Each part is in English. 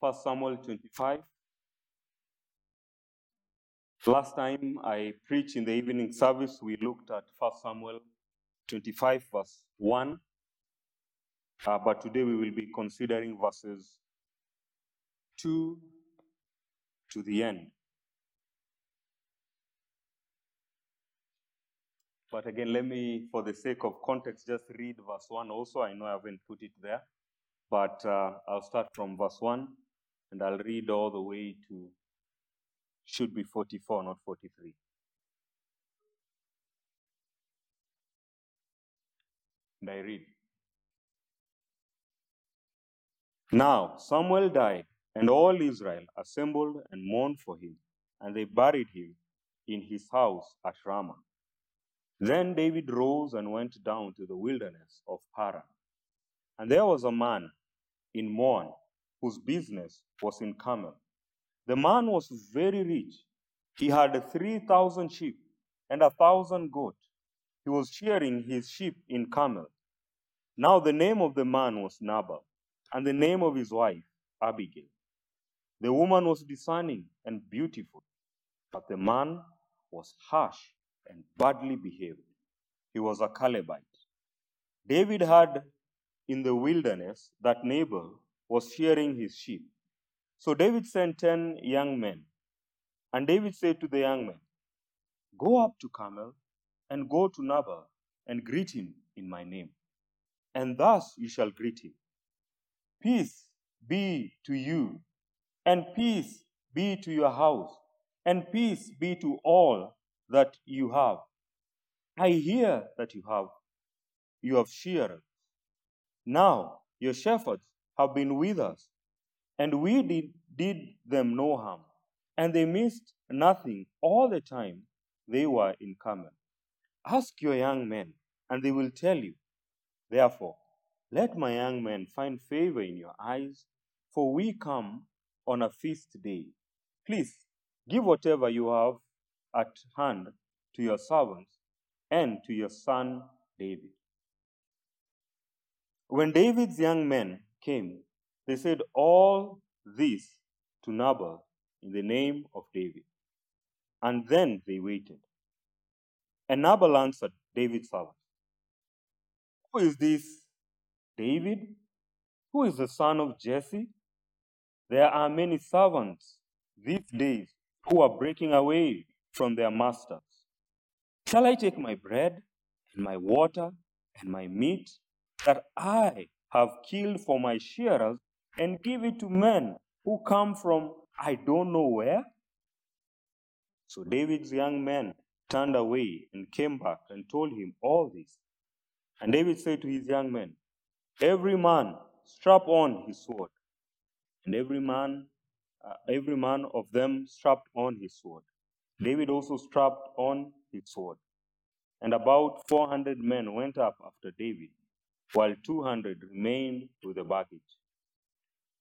First Samuel 25. Last time I preached in the evening service, we looked at First Samuel 25, verse 1. Uh, but today we will be considering verses 2 to the end. But again, let me, for the sake of context, just read verse 1 also. I know I haven't put it there, but uh, I'll start from verse 1 and I'll read all the way to, should be 44, not 43. And I read. Now Samuel died, and all Israel assembled and mourned for him, and they buried him in his house at Ramah. Then David rose and went down to the wilderness of Paran. And there was a man in Maon whose business was in Carmel. The man was very rich. He had 3,000 sheep and a thousand goats. He was shearing his sheep in Carmel. Now the name of the man was Nabal, and the name of his wife, Abigail. The woman was discerning and beautiful, but the man was harsh and badly behaved. He was a Calebite. David heard in the wilderness that Nabal was shearing his sheep. So David sent ten young men. And David said to the young men, Go up to Carmel and go to Nabal and greet him in my name. And thus you shall greet him Peace be to you, and peace be to your house, and peace be to all that you have. I hear that you have you have shearers. Now your shepherds have been with us, and we did, did them no harm, and they missed nothing all the time they were in Carmel. Ask your young men, and they will tell you. Therefore, let my young men find favor in your eyes, for we come on a feast day. Please give whatever you have at hand to your servants and to your son David. When David's young men came, they said all this to Nabal in the name of David. And then they waited. And Nabal answered David's servant, Who is this David? Who is the son of Jesse? There are many servants these days who are breaking away from their masters. Shall I take my bread and my water and my meat that I have killed for my shearers and give it to men who come from I don't know where? So David's young men turned away and came back and told him all this. And David said to his young men, Every man strap on his sword. And every man, uh, every man of them strapped on his sword. David also strapped on his sword. And about 400 men went up after David, while 200 remained with the baggage.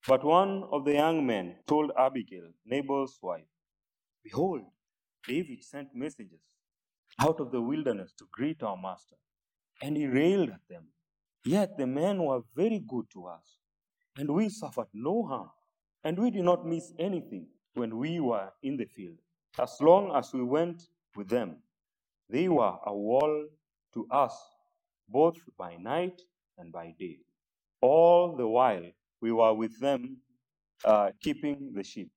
But one of the young men told Abigail, Nabal's wife, Behold, David sent messengers out of the wilderness to greet our master, and he railed at them. Yet the men were very good to us, and we suffered no harm, and we did not miss anything when we were in the field. As long as we went with them, they were a wall to us, both by night and by day. All the while we were with them, uh, keeping the sheep.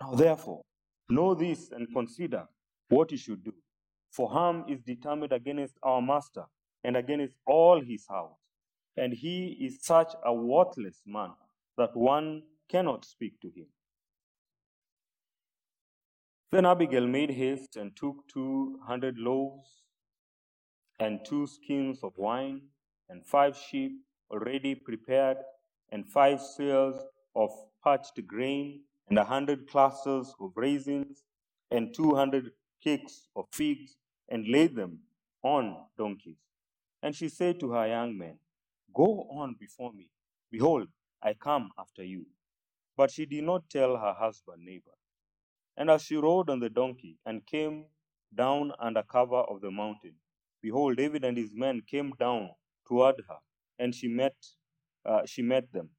Now, therefore, know this and consider what you should do. For harm is determined against our master and against all his house. And he is such a worthless man that one cannot speak to him. Then Abigail made haste and took two hundred loaves and two skins of wine and five sheep already prepared and five seahs of parched grain and a hundred clusters of raisins and two hundred cakes of figs and laid them on donkeys. And she said to her young men, Go on before me. Behold, I come after you. But she did not tell her husband Nabal. And as she rode on the donkey and came down under cover of the mountain, behold, David and his men came down toward her, and she met, uh, she met them.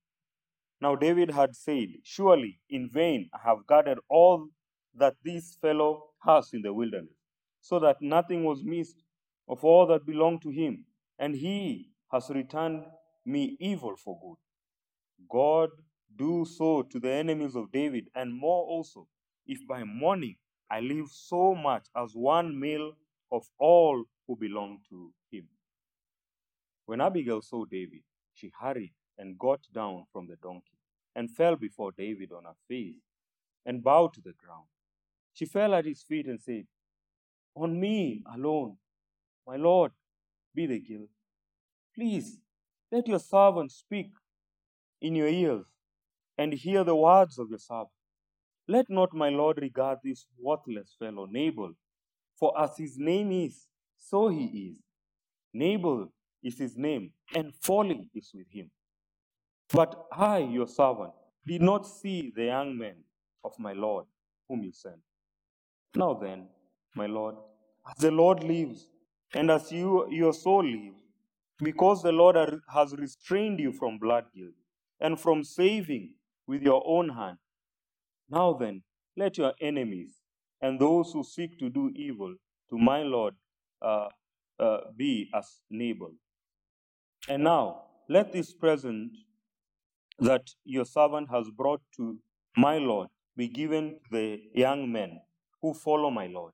Now David had said, Surely in vain I have gathered all that this fellow has in the wilderness, so that nothing was missed of all that belonged to him, and he has returned me evil for good. God do so to the enemies of David, and more also, if by morning I leave so much as one male of all who belong to him. When Abigail saw David, she hurried and got down from the donkey and fell before David on her face and bowed to the ground. She fell at his feet and said, On me alone, my Lord, be the guilt. Please let your servant speak in your ears and hear the words of your servant. Let not my Lord regard this worthless fellow Nabal, for as his name is, so he is. Nabal is his name, and folly is with him. But I, your servant, did not see the young man of my Lord whom you sent. Now then, my Lord, as the Lord lives, and as you, your soul lives, because the Lord has restrained you from blood guilt and from saving with your own hand. Now then, let your enemies and those who seek to do evil to my Lord uh, uh, be as Nabal. And now, let this present that your servant has brought to my Lord be given to the young men who follow my Lord.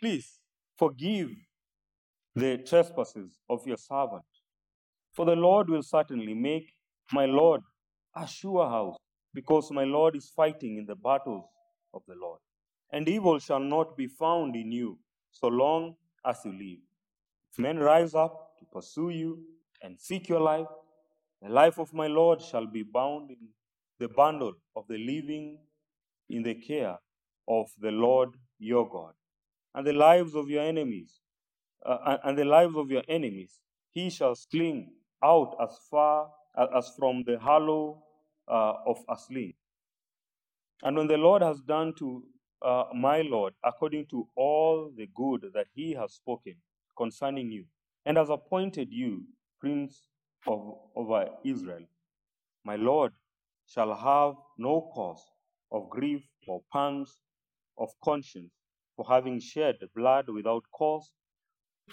Please forgive the trespasses of your servant, for the Lord will certainly make my Lord a sure house, because my Lord is fighting in the battles of the Lord. And evil shall not be found in you so long as you live. If men rise up to pursue you and seek your life, the life of my Lord shall be bound in the bundle of the living in the care of the Lord your God. And the lives of your enemies, uh, and the lives of your enemies, he shall sling out as far as from the hollow uh, of a sling. And when the Lord has done to uh, my Lord according to all the good that he has spoken concerning you, and has appointed you prince of, over Israel, my Lord shall have no cause of grief or pangs of conscience for having shed blood without cause,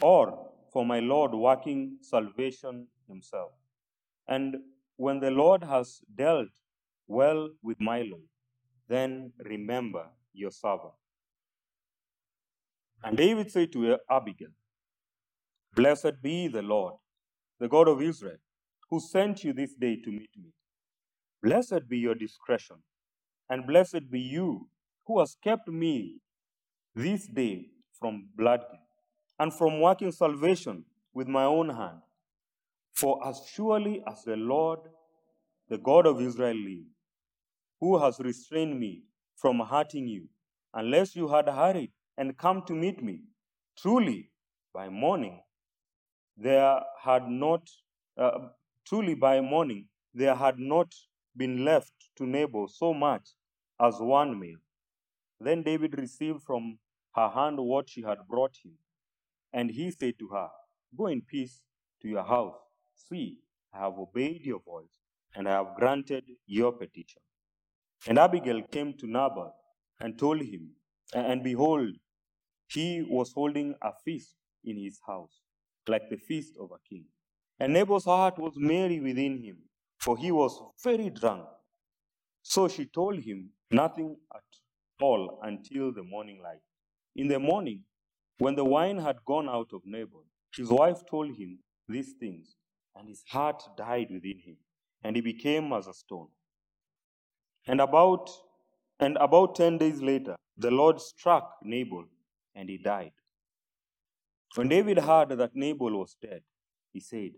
or for my Lord working salvation himself. And when the Lord has dealt well with my Lord, then remember your servant. And David said to Abigail, Blessed be the Lord, the God of Israel, who sent you this day to meet me. Blessed be your discretion, and blessed be you who has kept me this day from blood and from working salvation with my own hand. For as surely as the Lord, the God of Israel, lives, who has restrained me from hurting you, unless you had hurried and come to meet me, truly by morning there had not, uh, truly by morning, there had not been left to Nabal so much as one meal. Then David received from her hand what she had brought him. And he said to her, Go in peace to your house. See, I have obeyed your voice, and I have granted your petition. And Abigail came to Nabal and told him, and behold, he was holding a feast in his house like the feast of a king. And Nabal's heart was merry within him, for he was very drunk. So she told him nothing at all until the morning light. In the morning, when the wine had gone out of Nabal, his wife told him these things, and his heart died within him, and he became as a stone. And about and about ten days later, the Lord struck Nabal, and he died. When David heard that Nabal was dead, he said,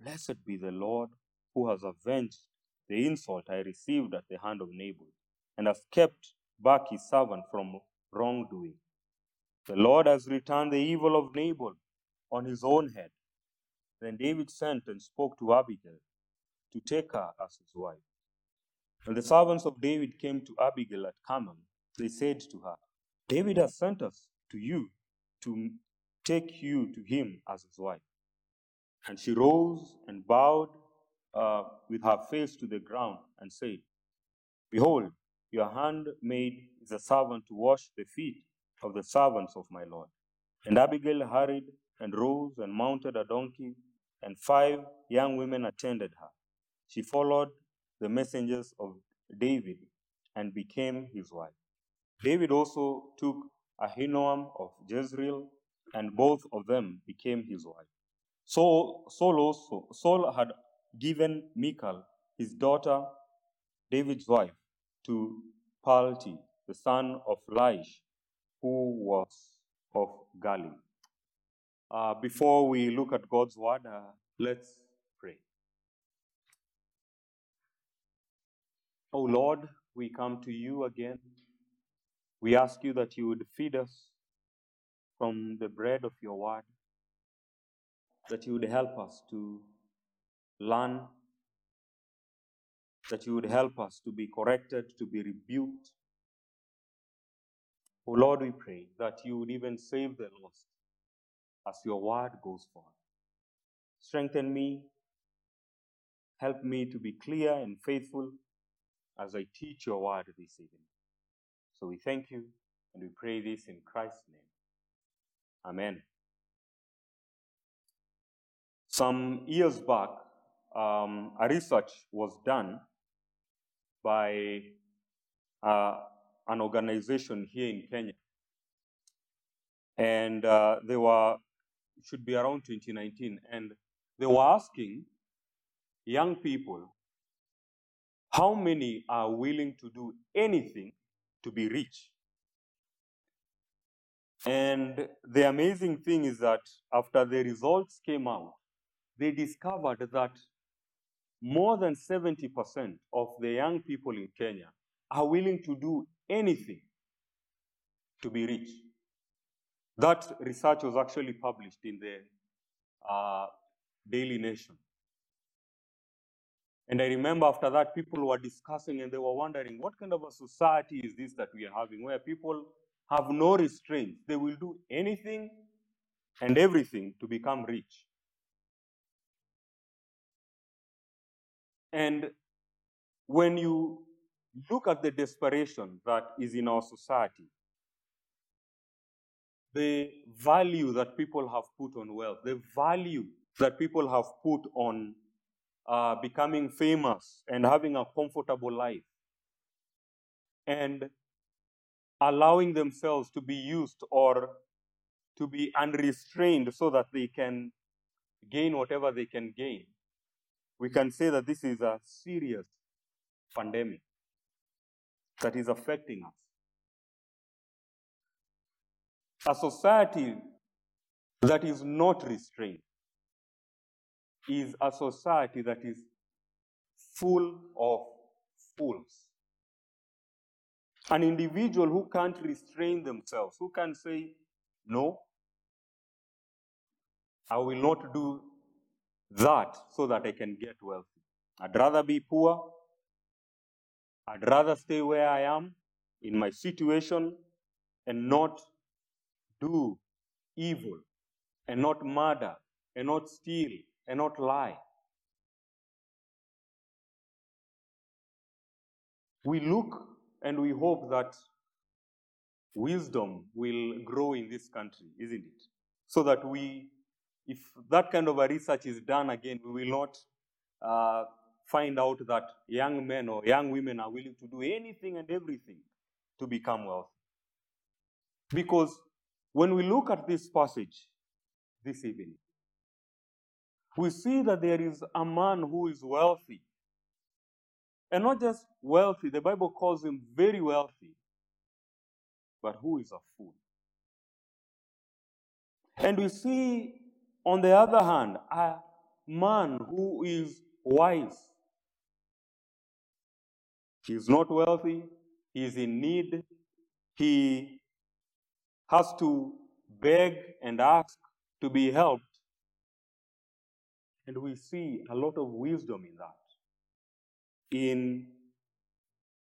Blessed be the Lord who has avenged the insult I received at the hand of Nabal, and has kept back his servant from wrongdoing. The Lord has returned the evil of Nabal on his own head. Then David sent and spoke to Abigail to take her as his wife. When the servants of David came to Abigail at Carmel, they said to her, David has sent us to you to take you to him as his wife. And she rose and bowed uh, with her face to the ground and said, Behold, your handmaid is a servant to wash the feet of the servants of my Lord. And Abigail hurried and rose and mounted a donkey, and five young women attended her. She followed the messengers of David and became his wife. David also took Ahinoam of Jezreel, and both of them became his wife. So Saul also Saul had given Michal, his daughter, David's wife, to Palti, the son of Laish, who was of Gallim. Uh, before we look at God's word, uh, let's pray. Oh Lord, we come to you again. We ask you that you would feed us from the bread of your word, that you would help us to learn, that you would help us to be corrected, to be rebuked. Oh Lord, we pray that you would even save the lost as your word goes forth. Strengthen me, help me to be clear and faithful as I teach your word this evening. So we thank you and we pray this in Christ's name. Amen. Some years back, um, a research was done by uh, an organization here in Kenya. And uh, they were, should be around 2019, and they were asking young people how many are willing to do anything to be rich? And the amazing thing is that after the results came out, they discovered that more than 70% of the young people in Kenya are willing to do anything to be rich. That research was actually published in the uh, Daily Nation. And I remember after that, people were discussing and they were wondering what kind of a society is this that we are having where people have no restraints? They will do anything and everything to become rich. And when you look at the desperation that is in our society, the value that people have put on wealth, the value that people have put on uh, becoming famous and having a comfortable life, and allowing themselves to be used or to be unrestrained so that they can gain whatever they can gain we can say that this is a serious pandemic that is affecting us. A society that is not restrained is a society that is full of fools. An individual who can't restrain themselves, who can say, No, I will not do that so that I can get wealthy. I'd rather be poor. I'd rather stay where I am in my situation and not do evil and not murder and not steal and not lie. We look and we hope that wisdom will grow in this country, isn't it? So that we if that kind of a research is done again, we will not uh, find out that young men or young women are willing to do anything and everything to become wealthy. Because when we look at this passage this evening, we see that there is a man who is wealthy. And not just wealthy, the Bible calls him very wealthy, but who is a fool. And we see on the other hand, a man who is wise, he is not wealthy, he is in need, he has to beg and ask to be helped. And we see a lot of wisdom in that. In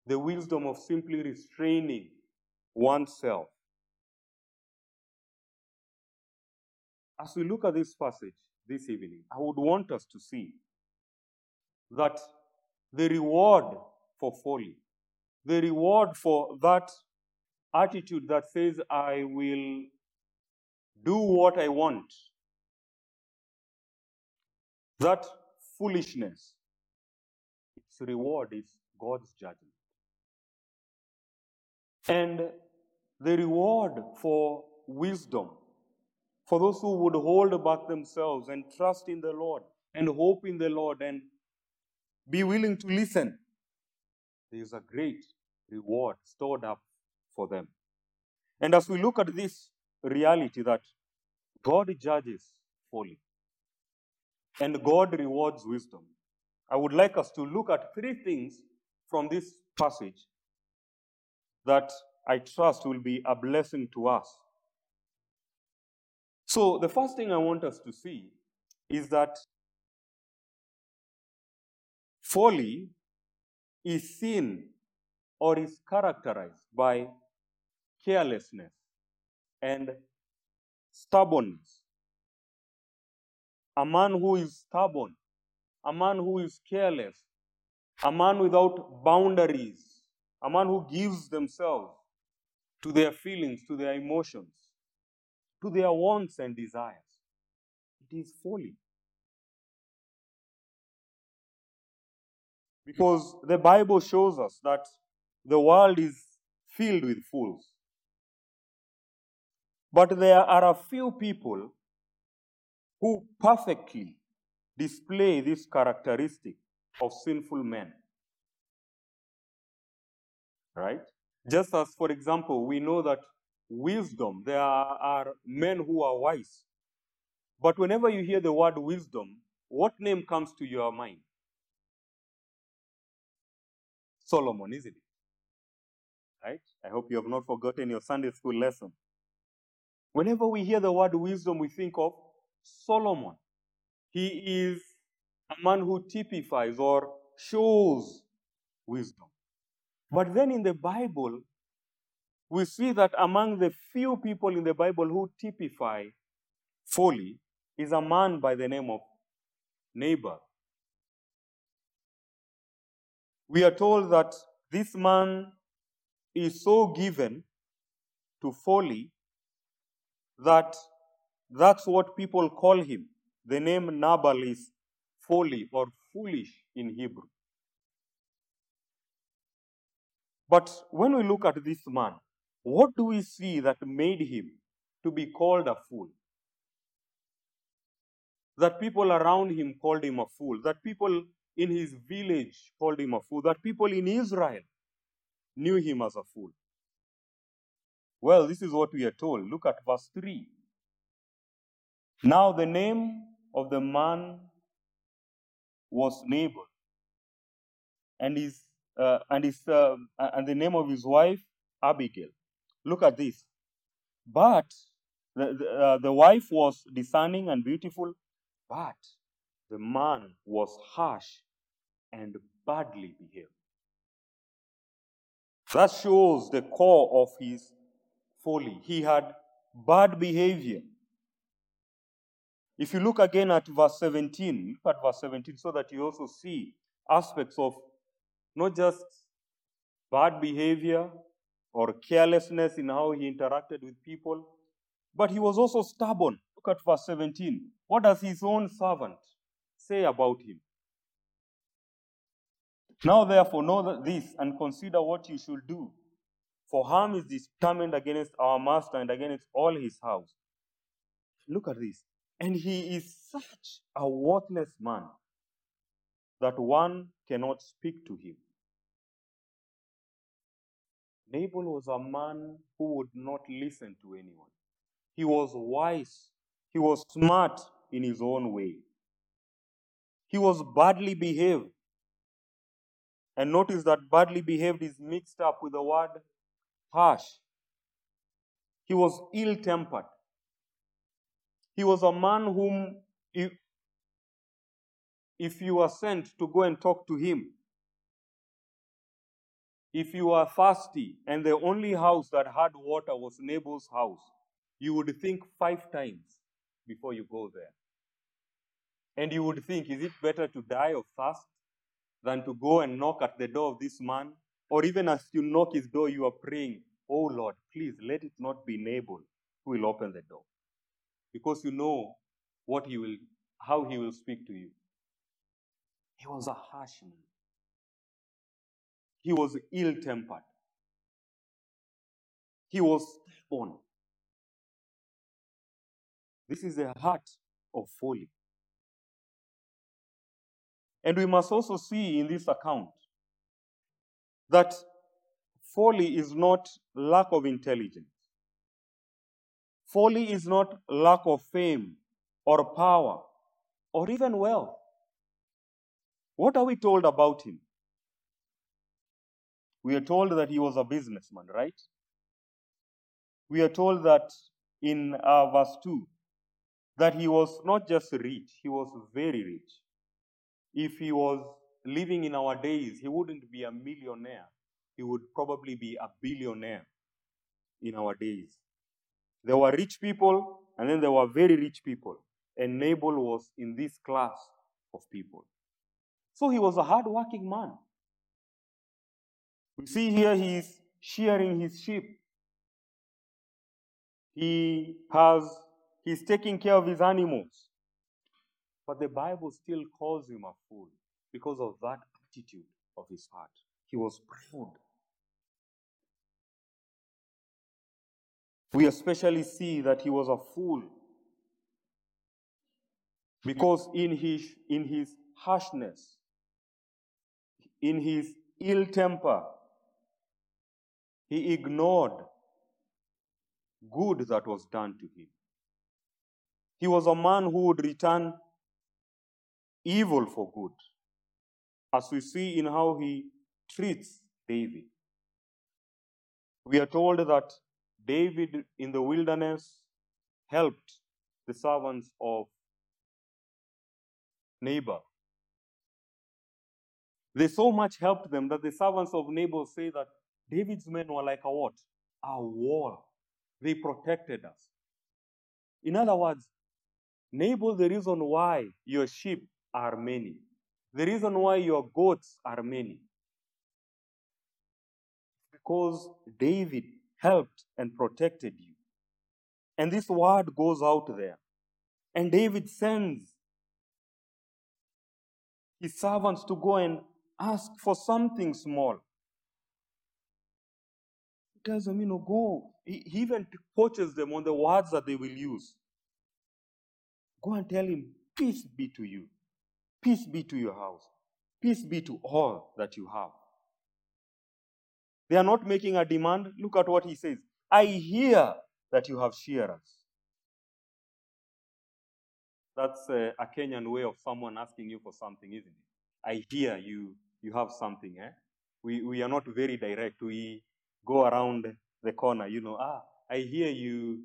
the wisdom of simply restraining oneself. As we look at this passage this evening, I would want us to see that the reward for folly, the reward for that attitude that says, I will do what I want, that foolishness, its reward is God's judgment. And the reward for wisdom, for those who would hold back themselves and trust in the Lord and hope in the Lord and be willing to listen, there is a great reward stored up for them. And as we look at this reality that God judges folly and God rewards wisdom, I would like us to look at three things from this passage that I trust will be a blessing to us. So, the first thing I want us to see is that folly is seen or is characterized by carelessness and stubbornness. A man who is stubborn, a man who is careless, a man without boundaries, a man who gives themselves to their feelings, to their emotions, to their wants and desires. It is folly. Because the Bible shows us that the world is filled with fools. But there are a few people who perfectly display this characteristic of sinful men. Right? Just as, for example, we know that wisdom, there are men who are wise. But whenever you hear the word wisdom, what name comes to your mind? Solomon, isn't it? Right? I hope you have not forgotten your Sunday school lesson. Whenever we hear the word wisdom, we think of Solomon. He is a man who typifies or shows wisdom. But then in the Bible, we see that among the few people in the Bible who typify folly is a man by the name of Nabal. We are told that this man is so given to folly that that's what people call him. The name Nabal is folly or foolish in Hebrew. But when we look at this man, what do we see that made him to be called a fool? That people around him called him a fool, that people in his village called him a fool, that people in Israel knew him as a fool. Well, this is what we are told. Look at verse 3. Now, the name of the man was Nabal, and his uh, and his uh, and the name of his wife Abigail. Look at this. But the the, uh, the wife was discerning and beautiful, but the man was harsh and badly behaved. That shows the core of his folly. He had bad behavior. If you look again at verse 17, look at verse 17 so that you also see aspects of not just bad behavior or carelessness in how he interacted with people, but he was also stubborn. Look at verse 17. What does his own servant say about him? Now, therefore, know this and consider what you should do. For harm is determined against our master and against all his house. Look at this. And he is such a worthless man that one cannot speak to him. Nabal was a man who would not listen to anyone. He was wise. He was smart in his own way. He was badly behaved. And notice that badly behaved is mixed up with the word harsh. He was ill tempered. He was a man whom, if, if you were sent to go and talk to him, if you are thirsty and the only house that had water was Nabal's house, you would think five times before you go there. And you would think, is it better to die of thirst than to go and knock at the door of this man, or even as you knock his door, you are praying, Oh Lord, please let it not be Nabal who will open the door. Because you know what he will, how he will speak to you. He was a harsh man. He was ill tempered. He was stubborn. This is the heart of folly. And we must also see in this account that folly is not lack of intelligence. Folly is not lack of fame or power or even wealth. What are we told about him? We are told that he was a businessman, right? We are told that in uh, verse 2 that he was not just rich, he was very rich. If he was living in our days, he wouldn't be a millionaire, he would probably be a billionaire in our days. There were rich people, and then there were very rich people. And Nabal was in this class of people. So he was a hard-working man. We see here he is shearing his sheep. He has he's taking care of his animals. But the Bible still calls him a fool because of that attitude of his heart. He was proud. We especially see that he was a fool because in his, in his harshness, in his ill temper, he ignored good that was done to him. He was a man who would return evil for good, as we see in how he treats David. We are told that David in the wilderness helped the servants of Nabal. They so much helped them that the servants of Nabal say that David's men were like a what? A wall. They protected us. In other words, Nabal, the reason why your sheep are many, the reason why your goats are many, because David helped and protected you. And this word goes out there. And David sends his servants to go and ask for something small. He tells them, you know, go. He, even coaches them on the words that they will use. Go and tell him, Peace be to you. Peace be to your house. Peace be to all that you have. They are not making a demand. Look at what he says. I hear that you have shearers. That's a, a Kenyan way of someone asking you for something, isn't it? I hear you you have something. Eh? We, we are not very direct. We go around the corner. You know, ah, I hear you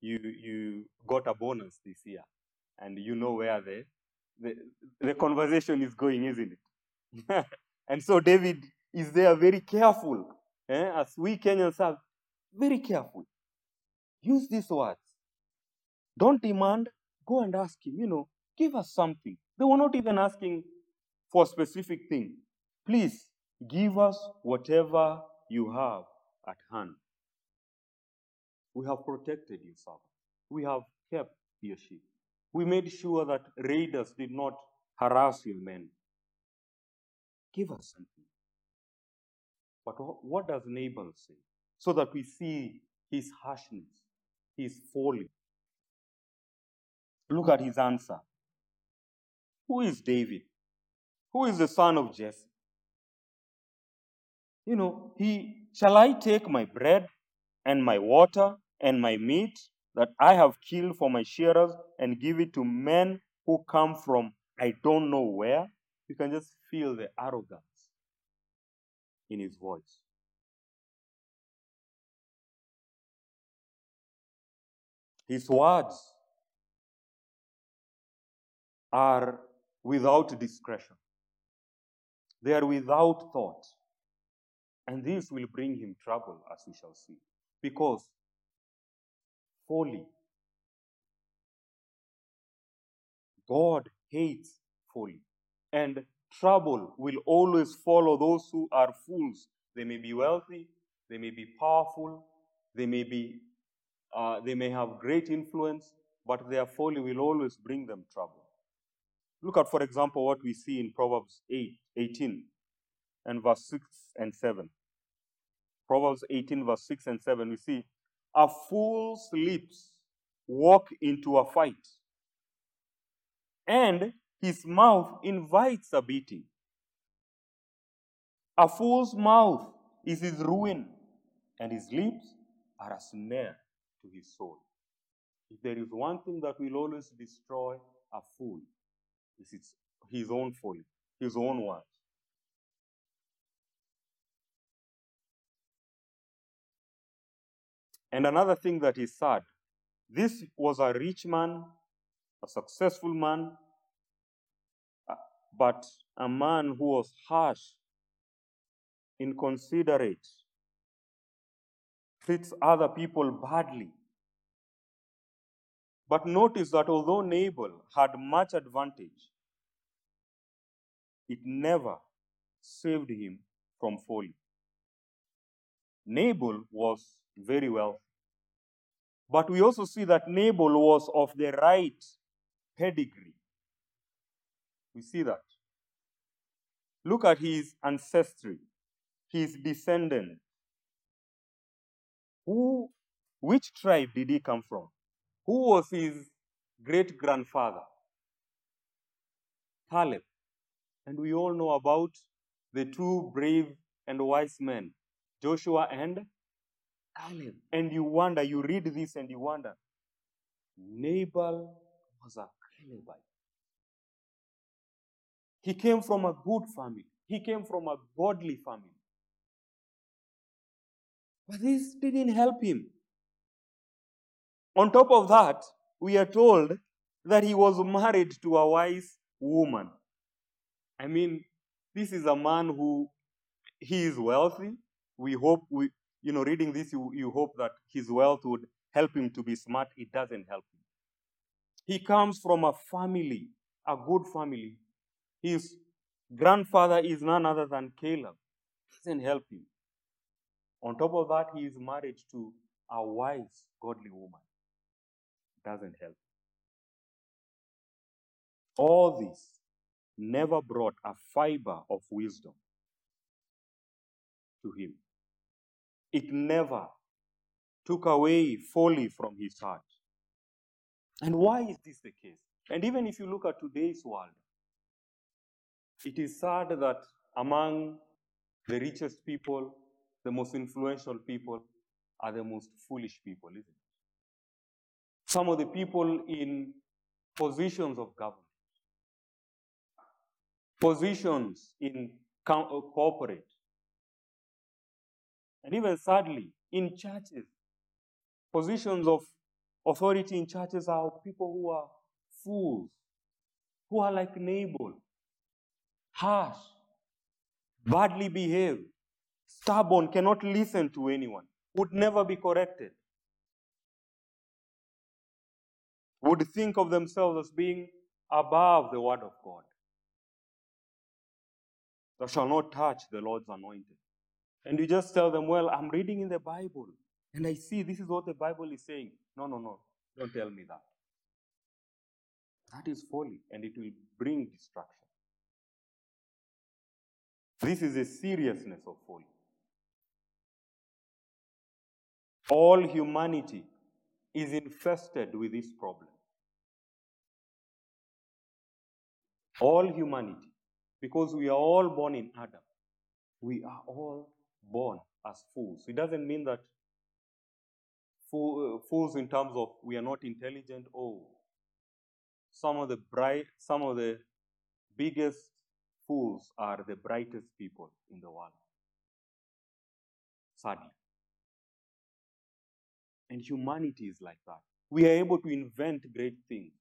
you you got a bonus this year, and you know where the the, the conversation is going, isn't it? and so David is there very careful, eh? as we Kenyans are very careful. Use these words. Don't demand, go and ask him, you know, give us something. They were not even asking for a specific thing. Please give us whatever you have at hand. We have protected you, servant. We have kept your sheep. We made sure that raiders did not harass your men. Give us something. But what does Nabal say? So that we see his harshness, his folly. Look at his answer. Who is David? Who is the son of Jesse? You know, he shall I take my bread and my water and my meat that I have killed for my shearers and give it to men who come from I don't know where? You can just feel the arrogance in his voice. His words are without discretion. They are without thought. And this will bring him trouble, as we shall see. Because folly, God hates folly. And trouble will always follow those who are fools. They may be wealthy, they may be powerful, they may be uh, they may have great influence, but their folly will always bring them trouble. Look at, for example, what we see in Proverbs 8, 18 and verse 6 and 7. Proverbs 18, verse 6 and 7, we see, A fool's lips walk into a fight, and his mouth invites a beating. A fool's mouth is his ruin, and his lips are a snare to his soul. If there is one thing that will always destroy a fool, it's his own folly, his own words. And another thing that is sad this was a rich man, a successful man, but a man who was harsh, inconsiderate, treats other people badly. But notice that although Nabal had much advantage, it never saved him from folly. Nabal was very wealthy. But we also see that Nabal was of the right pedigree. We see that. Look at his ancestry, his descendant. Who, which tribe did he come from? Who was his great grandfather? Caleb. And we all know about the two brave and wise men, Joshua and Caleb. And you wonder, you read this and you wonder, Nabal was a Calebite. He came from a good family. He came from a godly family. But this didn't help him. On top of that, we are told that he was married to a wise woman. I mean, this is a man who he is wealthy. We hope we, you know, reading this, you, you hope that his wealth would help him to be smart. It doesn't help him. He comes from a family, a good family. His grandfather is none other than Caleb. Doesn't help him. On top of that, he is married to a wise, godly woman. Doesn't help. All this never brought a fiber of wisdom to him. It never took away folly from his heart. And why is this the case? And even if you look at today's world, it is sad that among the richest people, the most influential people, are the most foolish people, isn't it? Some of the people in positions of government, positions in uh, corporate, and even sadly, in churches, positions of authority in churches are people who are fools, who are like Nabal, harsh, badly behaved, stubborn, cannot listen to anyone, would never be corrected, would think of themselves as being above the word of God. Thou shalt not touch the Lord's anointed. And you just tell them, Well, I'm reading in the Bible and I see this is what the Bible is saying. No, no, no. Don't tell me that. That is folly and it will bring destruction. This is the seriousness of folly. All humanity is infested with this problem. All humanity, because we are all born in Adam, we are all born as fools. It doesn't mean that fool, uh, fools in terms of we are not intelligent. Oh, some of the bright, some of the biggest fools are the brightest people in the world. Sadly. And humanity is like that. We are able to invent great things.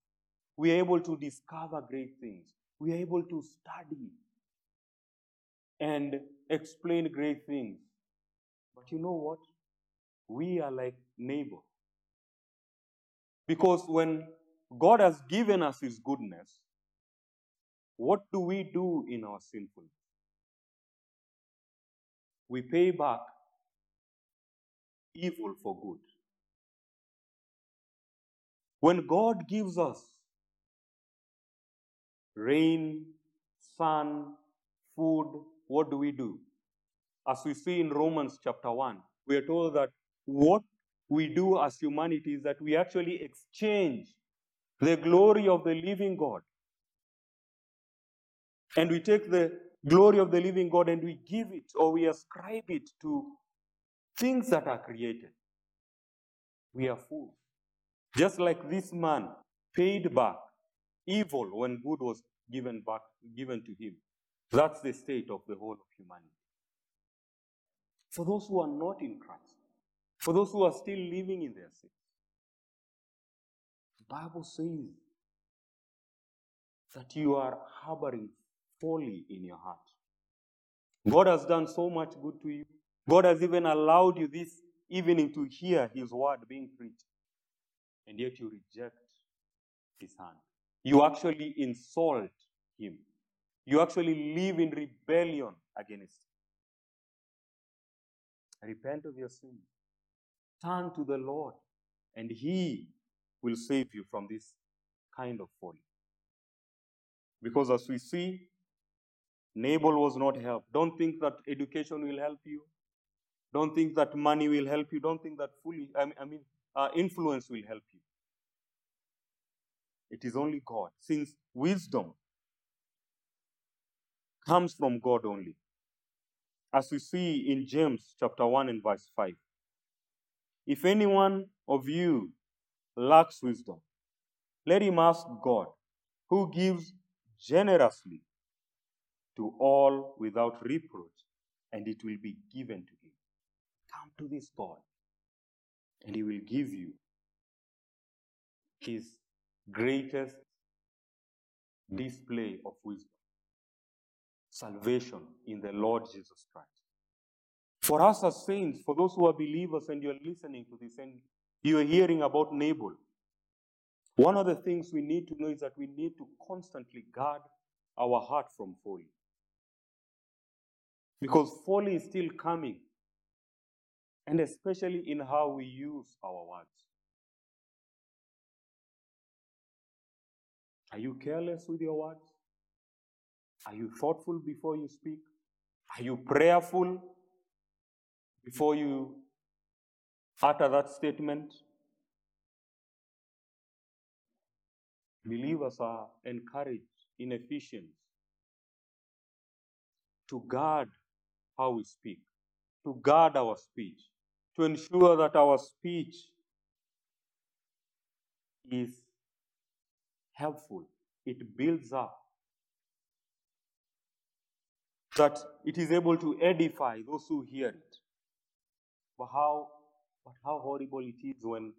We are able to discover great things. We are able to study and explain great things. But you know what? We are like Nabal. Because when God has given us His goodness, what do we do in our sinfulness? We pay back evil for good. When God gives us rain, sun, food, what do we do? As we see in Romans chapter 1, we are told that what we do as humanity is that we actually exchange the glory of the living God. And we take the glory of the living God and we give it or we ascribe it to things that are created. We are fools. Just like this man paid back evil when good was given back given to him. That's the state of the whole of humanity. For those who are not in Christ, for those who are still living in their sins, the Bible says that you are harboring folly in your heart. God has done so much good to you. God has even allowed you this evening to hear His word being preached, and yet you reject His hand. You actually insult Him. You actually live in rebellion against Him. Repent of your sin. Turn to the Lord, and He will save you from this kind of folly. Because as we see, Nabal was not helped. Don't think that education will help you. Don't think that money will help you. Don't think that fully, I mean, I mean uh, influence will help you. It is only God. Since wisdom comes from God only. As we see in James chapter 1 and verse 5. If anyone of you lacks wisdom, let him ask God, who gives generously to all without reproach, and it will be given to him. Come to this God, and he will give you his greatest display of wisdom salvation in the Lord Jesus Christ. For us as saints, for those who are believers, and you're listening to this and you're hearing about Nabal, one of the things we need to know is that we need to constantly guard our heart from folly. Because folly is still coming, and especially in how we use our words. Are you careless with your words? Are you thoughtful before you speak? Are you prayerful before you utter that statement? Believers are encouraged in Ephesians to guard how we speak, to guard our speech, to ensure that our speech is helpful, it builds up, that it is able to edify those who hear it. But how, but how horrible it is when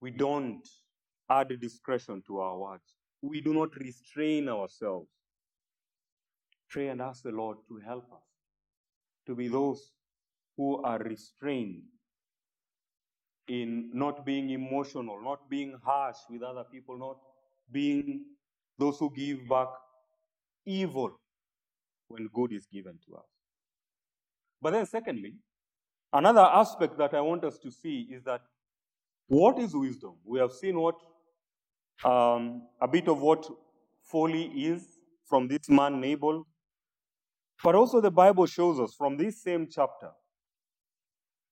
we don't add discretion to our words. We do not restrain ourselves. Pray and ask the Lord to help us to be those who are restrained in not being emotional, not being harsh with other people, not being those who give back evil when good is given to us. But then, secondly, another aspect that I want us to see is that what is wisdom? We have seen what um, a bit of what folly is from this man Nabal, but also the Bible shows us from this same chapter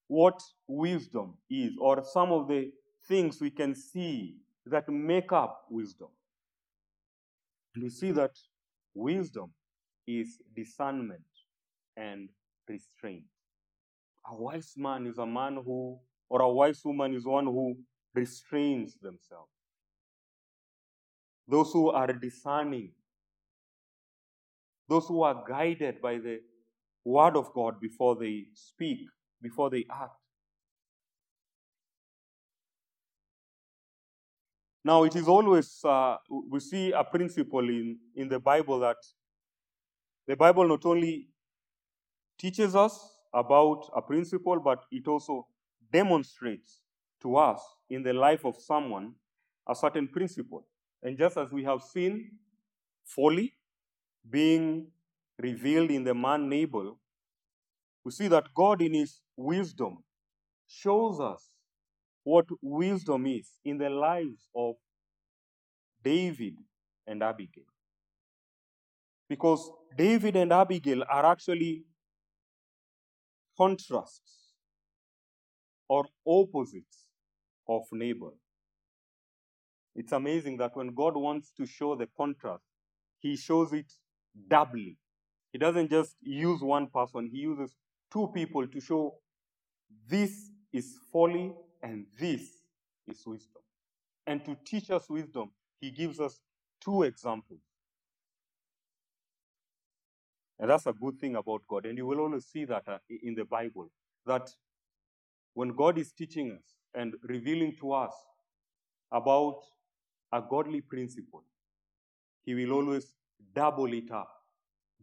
what wisdom is, or some of the things we can see that make up wisdom. And we see that wisdom is discernment and restraint. A wise man is a man who, or a wise woman is one who restrains themselves. Those who are discerning, those who are guided by the word of God before they speak, before they act. Now, it is always, uh, we see a principle in, in the Bible that the Bible not only teaches us about a principle, but it also demonstrates to us in the life of someone a certain principle. And just as we have seen folly being revealed in the man Nabal, we see that God, in his wisdom, shows us what wisdom is in the lives of David and Abigail. Because David and Abigail are actually contrasts or opposites of Nabal. It's amazing that when God wants to show the contrast, he shows it doubly. He doesn't just use one person, he uses two people to show this is folly and this is wisdom. And to teach us wisdom, he gives us two examples. And that's a good thing about God. And you will always see that uh, in the Bible that when God is teaching us and revealing to us about a godly principle, He will always double it up,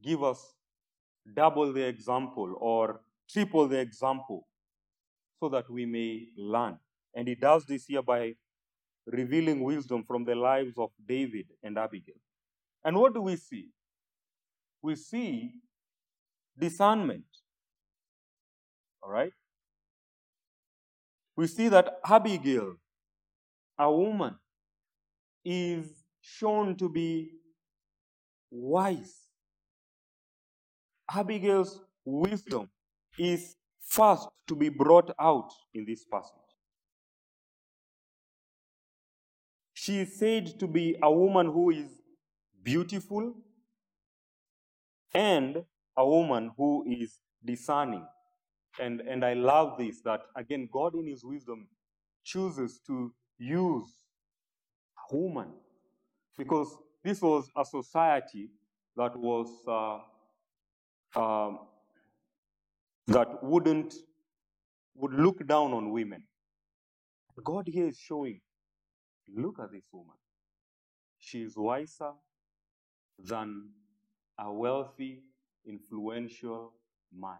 give us double the example or triple the example so that we may learn. And He does this here by revealing wisdom from the lives of David and Abigail. And what do we see? We see discernment. All right? We see that Abigail, a woman, is shown to be wise. Abigail's wisdom is first to be brought out in this passage. She is said to be a woman who is beautiful and a woman who is discerning. And, and I love this that, again, God in His wisdom chooses to use a woman because this was a society that was uh, um, that wouldn't would look down on women. God here is showing, look at this woman. She is wiser than a wealthy, influential man.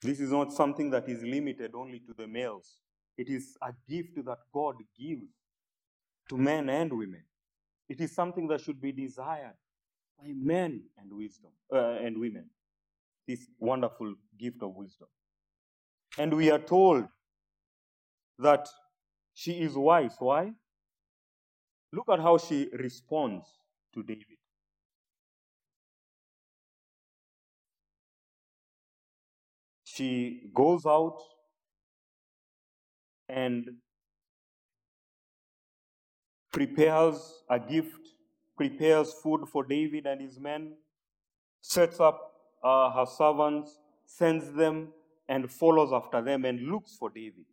This is not something that is limited only to the males. It is a gift that God gives to men and women. It is something that should be desired by men and wisdom uh, and women. This wonderful gift of wisdom. And we are told that she is wise. Why? Look at how she responds to David. She goes out and prepares a gift, prepares food for David and his men, sets up uh, her servants, sends them, and follows after them and looks for David.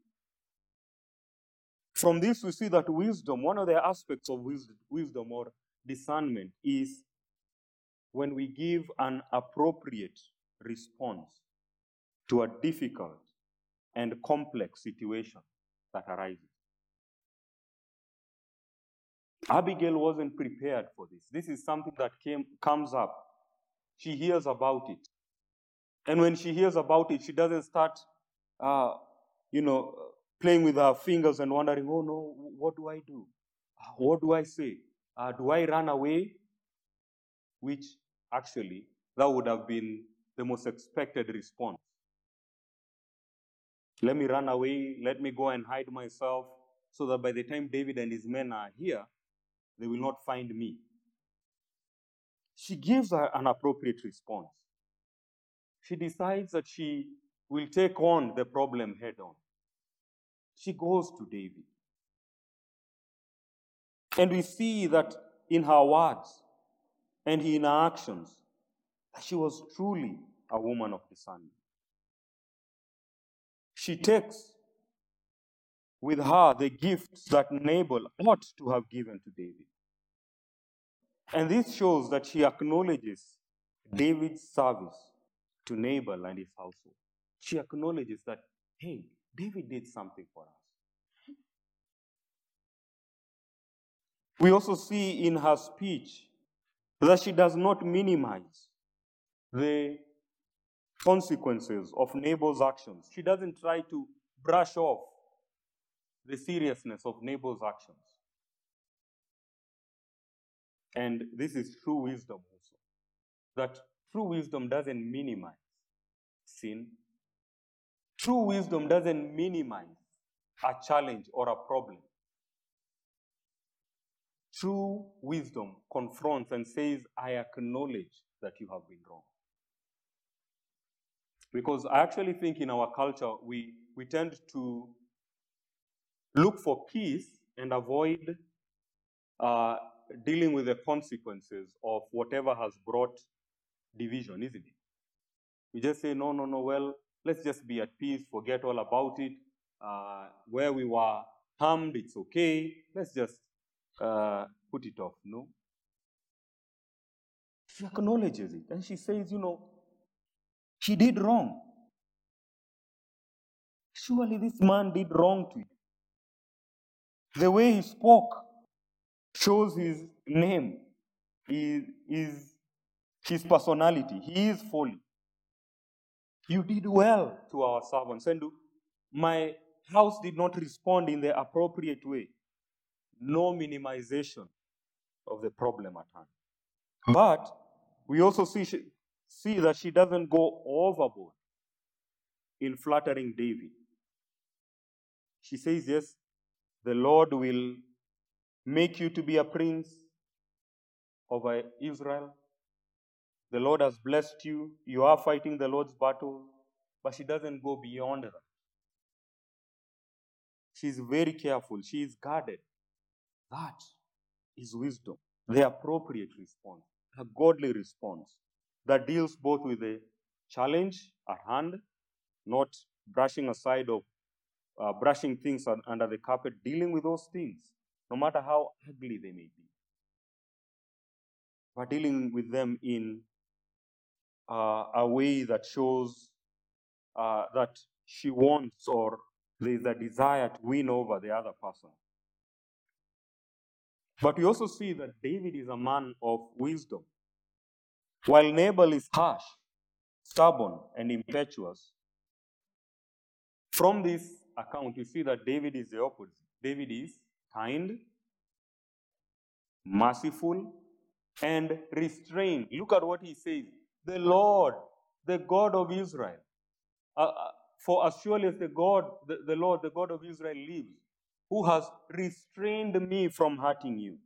From this, we see that wisdom, one of the aspects of wisdom or discernment, is when we give an appropriate response to a difficult and complex situation that arises. Abigail wasn't prepared for this. This is something that came, comes up. She hears about it. And when she hears about it, she doesn't start, uh, you know, playing with her fingers and wondering, oh no, what do I do? What do I say? Uh, do I run away? Which actually, that would have been the most expected response. Let me run away. Let me go and hide myself so that by the time David and his men are here, they will not find me. She gives an appropriate response. She decides that she will take on the problem head on. She goes to David. And we see that in her words and in her actions, that she was truly a woman of discernment she takes with her the gifts that Nabal ought to have given to David. And this shows that she acknowledges David's service to Nabal and his household. She acknowledges that, hey, David did something for us. We also see in her speech that she does not minimize the consequences of Nabal's actions. She doesn't try to brush off the seriousness of Nabal's actions. And this is true wisdom also. That true wisdom doesn't minimize sin. True wisdom doesn't minimize a challenge or a problem. True wisdom confronts and says, I acknowledge that you have been wrong. Because I actually think in our culture, we, we tend to look for peace and avoid uh, dealing with the consequences of whatever has brought division, isn't it? We just say, no, no, no, well, let's just be at peace, forget all about it. Uh, where we were harmed, it's okay. Let's just uh, put it off. No. She acknowledges it and she says, you know, she did wrong. Surely this man did wrong to you. The way he spoke shows his name, his, his, his personality. He is folly. You did well to our servants. And my house did not respond in the appropriate way. No minimization of the problem at hand. But we also see, see that she doesn't go overboard in flattering David. She says, Yes, the Lord will make you to be a prince over Israel. The Lord has blessed you. You are fighting the Lord's battle. But she doesn't go beyond that. She's very careful. She is guarded. That is wisdom, the appropriate response, a godly response that deals both with the challenge at hand, not brushing aside of uh, brushing things under the carpet, dealing with those things, no matter how ugly they may be, but dealing with them in uh, a way that shows uh, that she wants or there is a desire to win over the other person. But we also see that David is a man of wisdom. While Nabal is harsh, stubborn, and impetuous, from this account, you see that David is the opposite. David is kind, merciful, and restrained. Look at what he says The Lord, the God of Israel. Uh, uh for as surely as the God, the, the Lord, the God of Israel lives, who has restrained me from hurting you.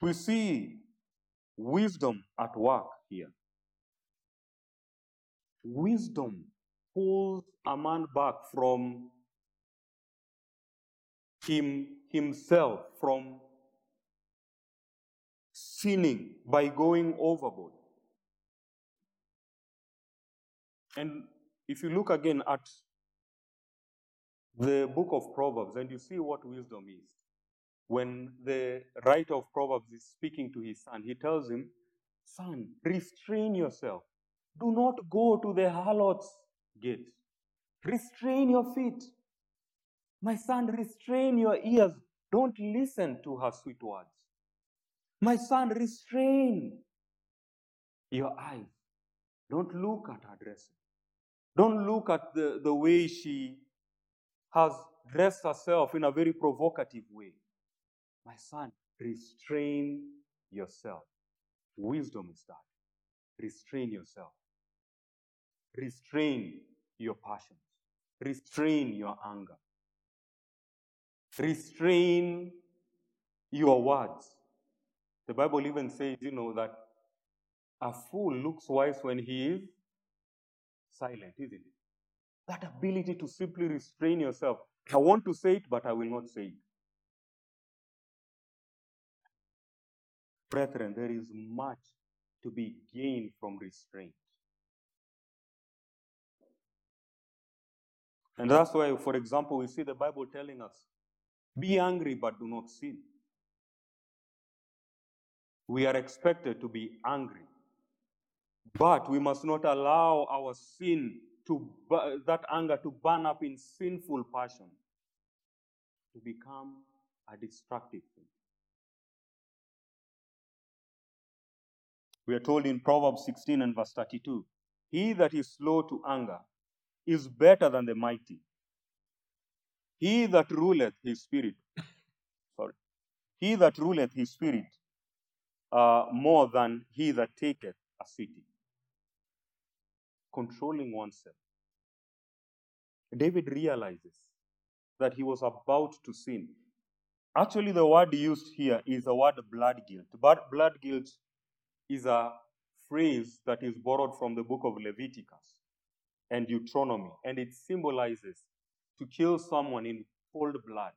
We see wisdom at work here. Wisdom pulls a man back from him himself, from sinning by going overboard. And if you look again at the book of Proverbs and you see what wisdom is, when the writer of Proverbs is speaking to his son, he tells him, Son, restrain yourself. Do not go to the harlot's gate. Restrain your feet. My son, restrain your ears. Don't listen to her sweet words. My son, restrain your eyes. Don't look at her dressing. Don't look at the, the way she has dressed herself in a very provocative way. My son, restrain yourself. Wisdom is that. Restrain yourself. Restrain your passions. Restrain your anger. Restrain your words. The Bible even says, you know, that a fool looks wise when he is silent, isn't it? That ability to simply restrain yourself. I want to say it, but I will not say it. Brethren, there is much to be gained from restraint. And that's why, for example, we see the Bible telling us be angry, but do not sin. We are expected to be angry but we must not allow our sin to that anger to burn up in sinful passion, to become a destructive thing. We are told in Proverbs 16 and verse 32 He that is slow to anger is better than the mighty. He that ruleth his spirit he that ruleth his spirit uh, more than he that taketh a city. Controlling oneself. David realizes that he was about to sin. Actually, the word used here is the word blood guilt. But blood guilt is a phrase that is borrowed from the book of Leviticus and Deuteronomy, and it symbolizes to kill someone in cold blood.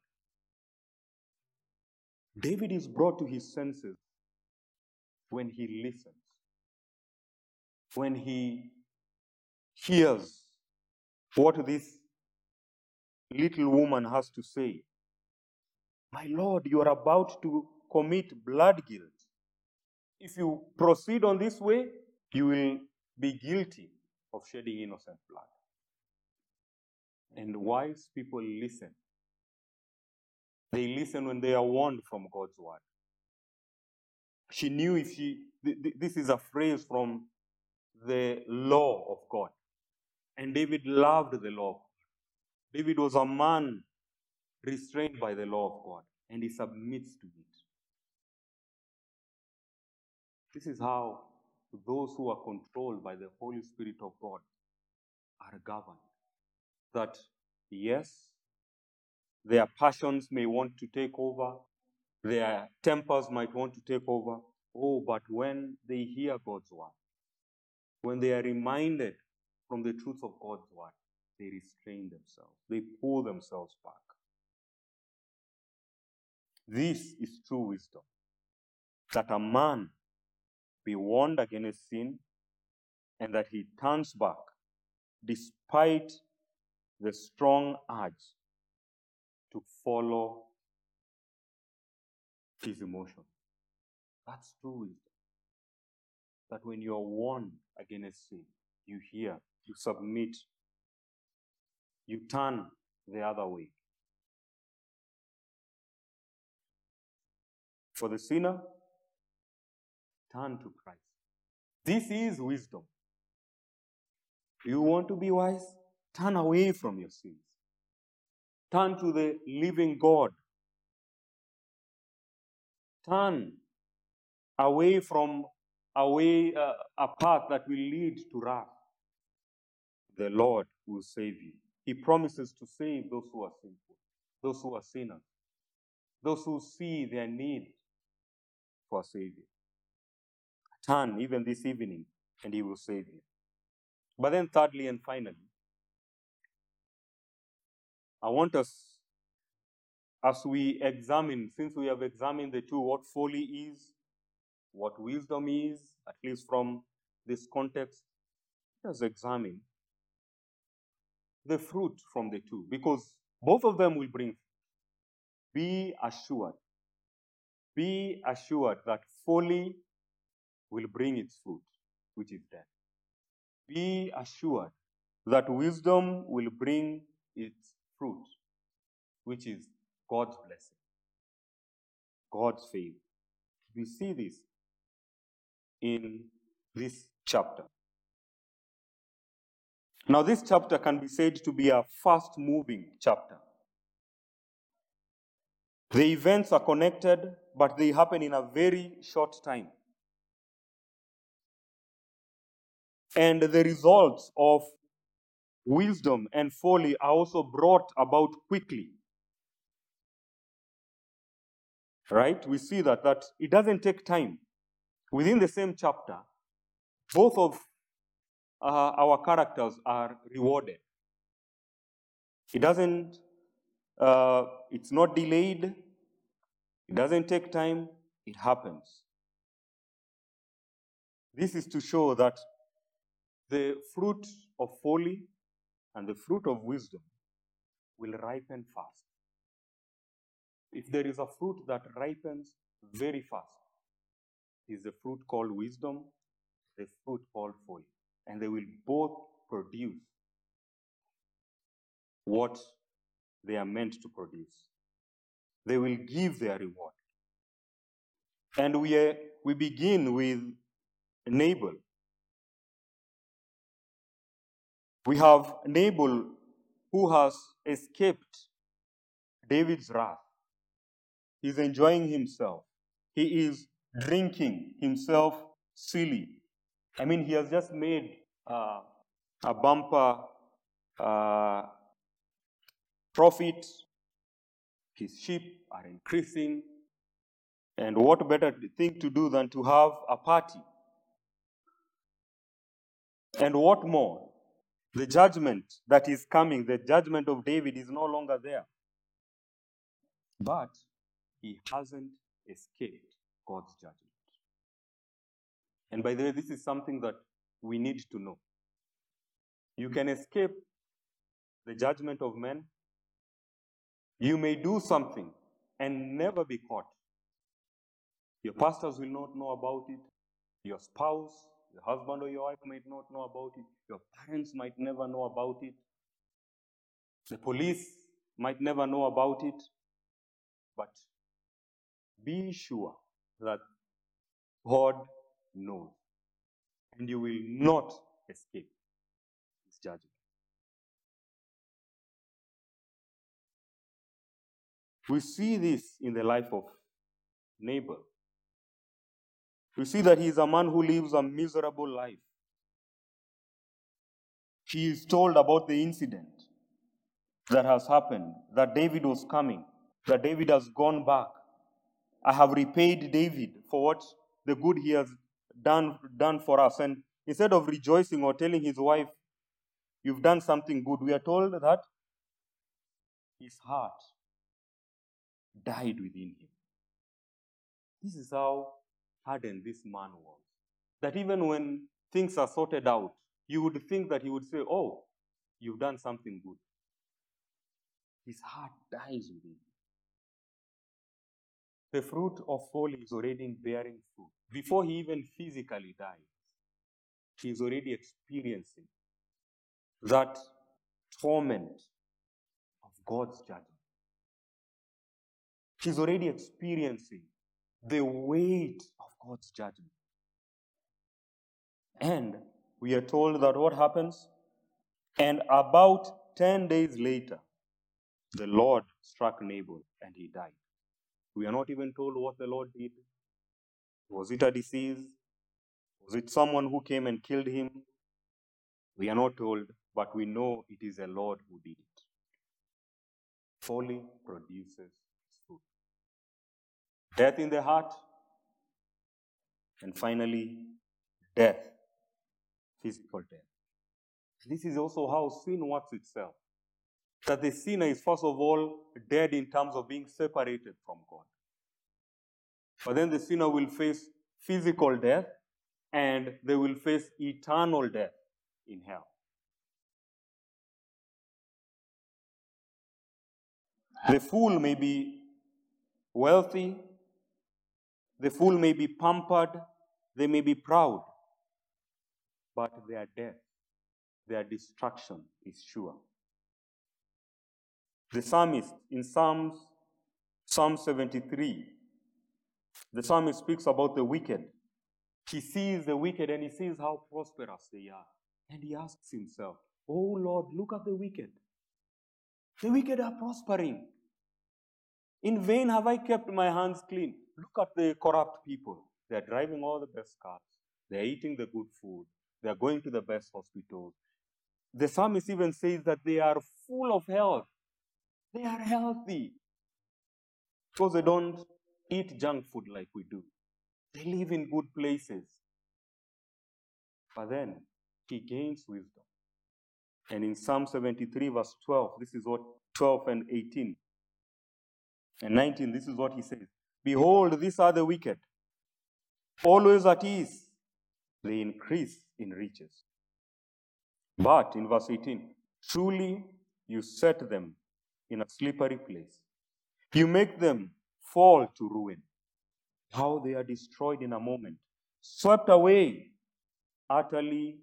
David is brought to his senses when he listens, when he hears what this little woman has to say. My Lord, you are about to commit blood guilt. If you proceed on this way, you will be guilty of shedding innocent blood. And wise people listen. They listen when they are warned from God's word. She knew if she, th- th- this is a phrase from the law of God. And David loved the law. David was a man restrained by the law of God, and he submits to it. This is how those who are controlled by the Holy Spirit of God are governed. That, yes, their passions may want to take over, their tempers might want to take over. Oh, but when they hear God's word, when they are reminded from the truth of God's word, they restrain themselves, they pull themselves back. This is true wisdom that a man be warned against sin and that he turns back despite the strong urge to follow his emotion. That's true wisdom. That when you are warned against sin, you hear, you submit, you turn the other way. For the sinner, turn to Christ. This is wisdom. You want to be wise? Turn away from your sins. Turn to the living God. Turn away from away uh, a path that will lead to wrath. The Lord will save you. He promises to save those who are sinful, those who are sinners, those who see their need for a Savior. Turn even this evening, and He will save you. But then, thirdly and finally, I want us, as we examine, since we have examined the two, what folly is, what wisdom is, at least from this context, let us examine the fruit from the two, because both of them will bring. Be assured, be assured that folly will bring its fruit, which is death. Be assured that wisdom will bring its fruit, which is God's blessing, God's favor. We see this in this chapter. Now, this chapter can be said to be a fast moving chapter. The events are connected, but they happen in a very short time. And the results of wisdom and folly are also brought about quickly. Right? We see that, that it doesn't take time. Within the same chapter, both of uh, our characters are rewarded. It doesn't, uh, it's not delayed, it doesn't take time, it happens. This is to show that the fruit of folly and the fruit of wisdom will ripen fast. If there is a fruit that ripens very fast, is the fruit called wisdom, the fruit called folly. And they will both produce what they are meant to produce. They will give their reward. And we, we begin with Nabal. We have Nabal who has escaped David's wrath. He's enjoying himself. He is drinking himself silly. I mean, he has just made uh, a bumper uh, profit. His sheep are increasing. And what better thing to do than to have a party? And what more? The judgment that is coming, the judgment of David is no longer there. But he hasn't escaped God's judgment. And by the way, this is something that we need to know. You can escape the judgment of men. You may do something and never be caught. Your pastors will not know about it. Your spouse, your husband or your wife might not know about it. Your parents might never know about it. The police might never know about it. But be sure that God knows. And you will not escape his judgment. We see this in the life of Nabal. We see that he is a man who lives a miserable life. He is told about the incident that has happened, that David was coming, that David has gone back. I have repaid David for what the good he has done, done for us. And instead of rejoicing or telling his wife, You've done something good, we are told that his heart died within him. This is how hardened this man was. That even when things are sorted out, you would think that he would say, Oh, you've done something good. His heart dies within him. The fruit of folly is already bearing fruit. Before he even physically dies, he is already experiencing that torment of God's judgment. He's already experiencing the weight of God's judgment. And we are told that what happens? And about 10 days later, the Lord struck Nabal and he died. We are not even told what the Lord did. Was it a disease? Was it someone who came and killed him? We are not told, but we know it is the Lord who did it. Folly produces fruit. Death in the heart, and finally, death, physical death. This is also how sin works itself. That the sinner is, first of all, dead in terms of being separated from God. But then the sinner will face physical death and they will face eternal death in hell. The fool may be wealthy, the fool may be pampered, they may be proud, but their death, their destruction is sure. The psalmist in Psalms, Psalm 73, the psalmist speaks about the wicked. He sees the wicked and he sees how prosperous they are. And he asks himself, Oh Lord, look at the wicked. The wicked are prospering. In vain have I kept my hands clean. Look at the corrupt people. They are driving all the best cars. They are eating the good food. They are going to the best hospitals. The psalmist even says that they are full of health. They are healthy. Because they don't eat junk food like we do. They live in good places. But then he gains wisdom. And in Psalm 73, verse 12, this is what 12 and 18 and 19, this is what he says Behold, these are the wicked, always at ease, they increase in riches. But in verse 18, truly you set them in a slippery place. You make them fall to ruin. How they are destroyed in a moment, swept away utterly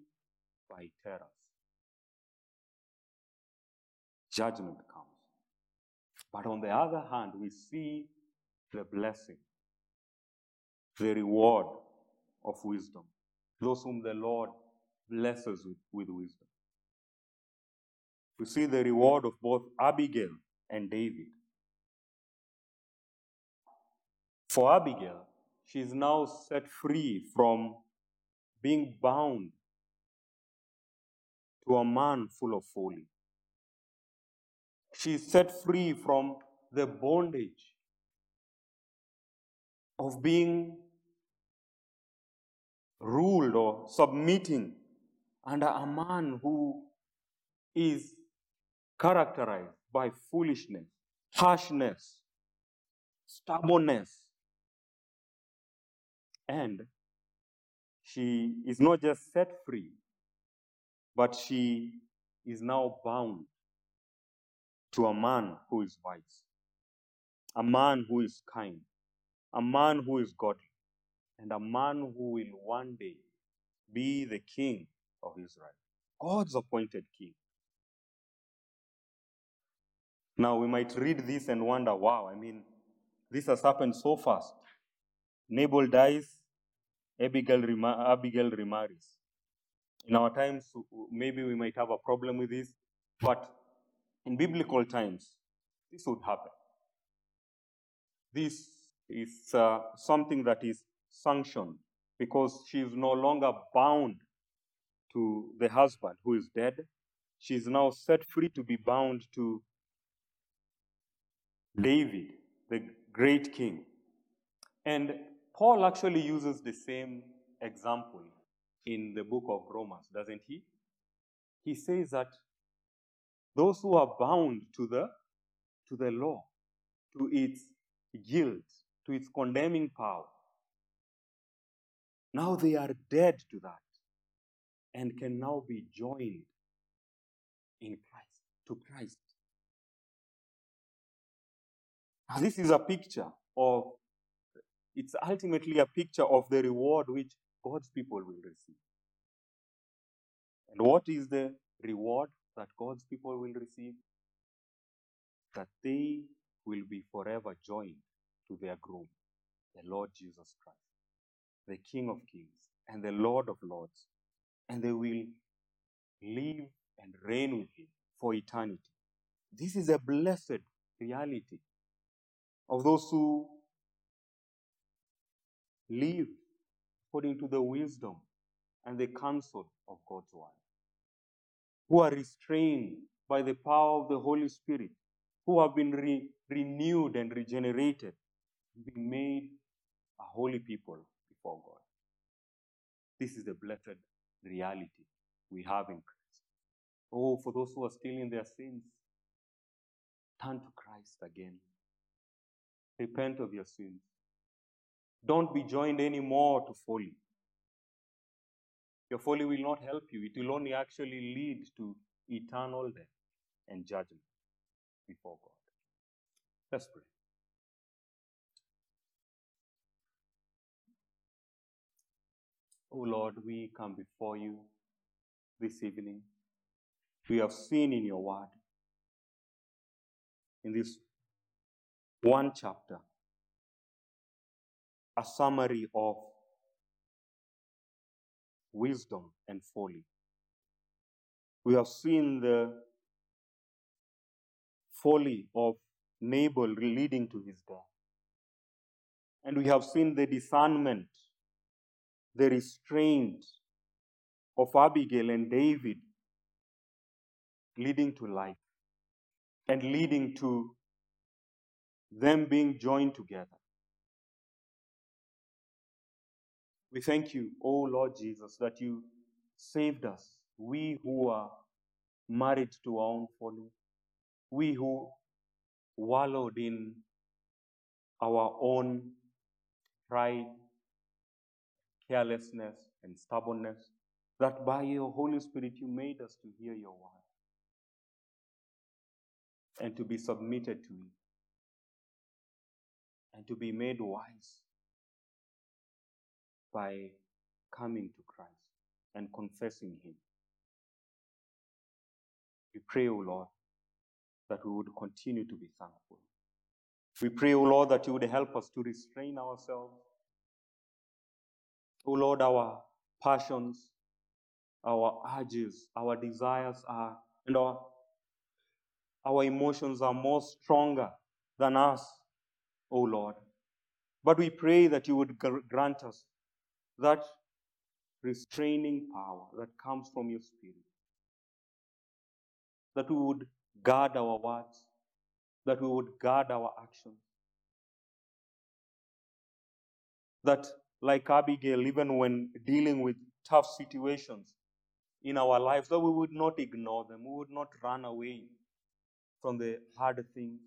by terrors. Judgment comes. But on the other hand, we see the blessing, the reward of wisdom. Those whom the Lord blesses with, with wisdom. We see the reward of both Abigail and David. For Abigail, she is now set free from being bound to a man full of folly. She is set free from the bondage of being ruled or submitting under a man who is characterized by foolishness, harshness, stubbornness. And she is not just set free, but she is now bound to a man who is wise, a man who is kind, a man who is godly, and a man who will one day be the king of Israel, God's appointed king. Now, we might read this and wonder, wow, I mean, this has happened so fast. Nabal dies, Abigail, rema- Abigail remarries. In our times, maybe we might have a problem with this, but in biblical times, this would happen. This is uh, something that is sanctioned because she is no longer bound to the husband who is dead. She is now set free to be bound to David, the great king. And Paul actually uses the same example in the book of Romans, doesn't he? He says that those who are bound to the to the law, to its guilt, to its condemning power, now they are dead to that and can mm-hmm. now be joined in Christ, to Christ. Now, this is a picture of, it's ultimately a picture of the reward which God's people will receive. And what is the reward that God's people will receive? That they will be forever joined to their groom, the Lord Jesus Christ, the King of Kings and the Lord of Lords. And they will live and reign with Him for eternity. This is a blessed reality of those who live according to the wisdom and the counsel of God's word, who are restrained by the power of the Holy Spirit, who have been re- renewed and regenerated, be made a holy people before God. This is the blessed reality we have in Christ. Oh, for those who are still in their sins, turn to Christ again. Repent of your sins. Don't be joined anymore to folly. Your folly will not help you, it will only actually lead to eternal death and judgment before God. Let's pray. Oh Lord, we come before you this evening. We have seen in your word, in this one chapter, a summary of wisdom and folly. We have seen the folly of Nabal leading to his death. And we have seen the discernment, the restraint of Abigail and David leading to life and leading to them being joined together. We thank you, O Lord Jesus, that you saved us, we who are married to our own folly, we who wallowed in our own pride, carelessness, and stubbornness, that by your Holy Spirit you made us to hear your word and to be submitted to it and to be made wise by coming to Christ and confessing Him. We pray, O Lord, that we would continue to be thankful. We pray, O Lord, that you would help us to restrain ourselves. O Lord, our passions, our urges, our desires are, and our, our emotions are more stronger than us, O Lord. But we pray that you would grant us that restraining power that comes from your Spirit. That we would guard our words, that we would guard our actions. That, like Abigail, even when dealing with tough situations in our lives, that we would not ignore them, we would not run away from the hard things,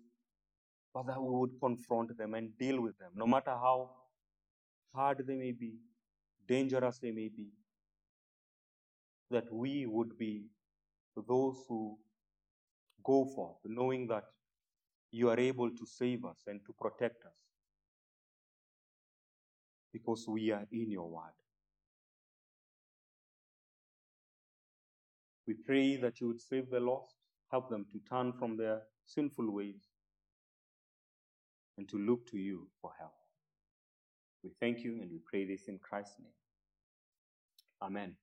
but that we would confront them and deal with them, no matter how hard they may be, dangerous they may be, that we would be those who go forth, knowing that you are able to save us and to protect us because we are in your word. We pray that you would save the lost, help them to turn from their sinful ways, and to look to you for help. We thank you and we pray this in Christ's name. Amen.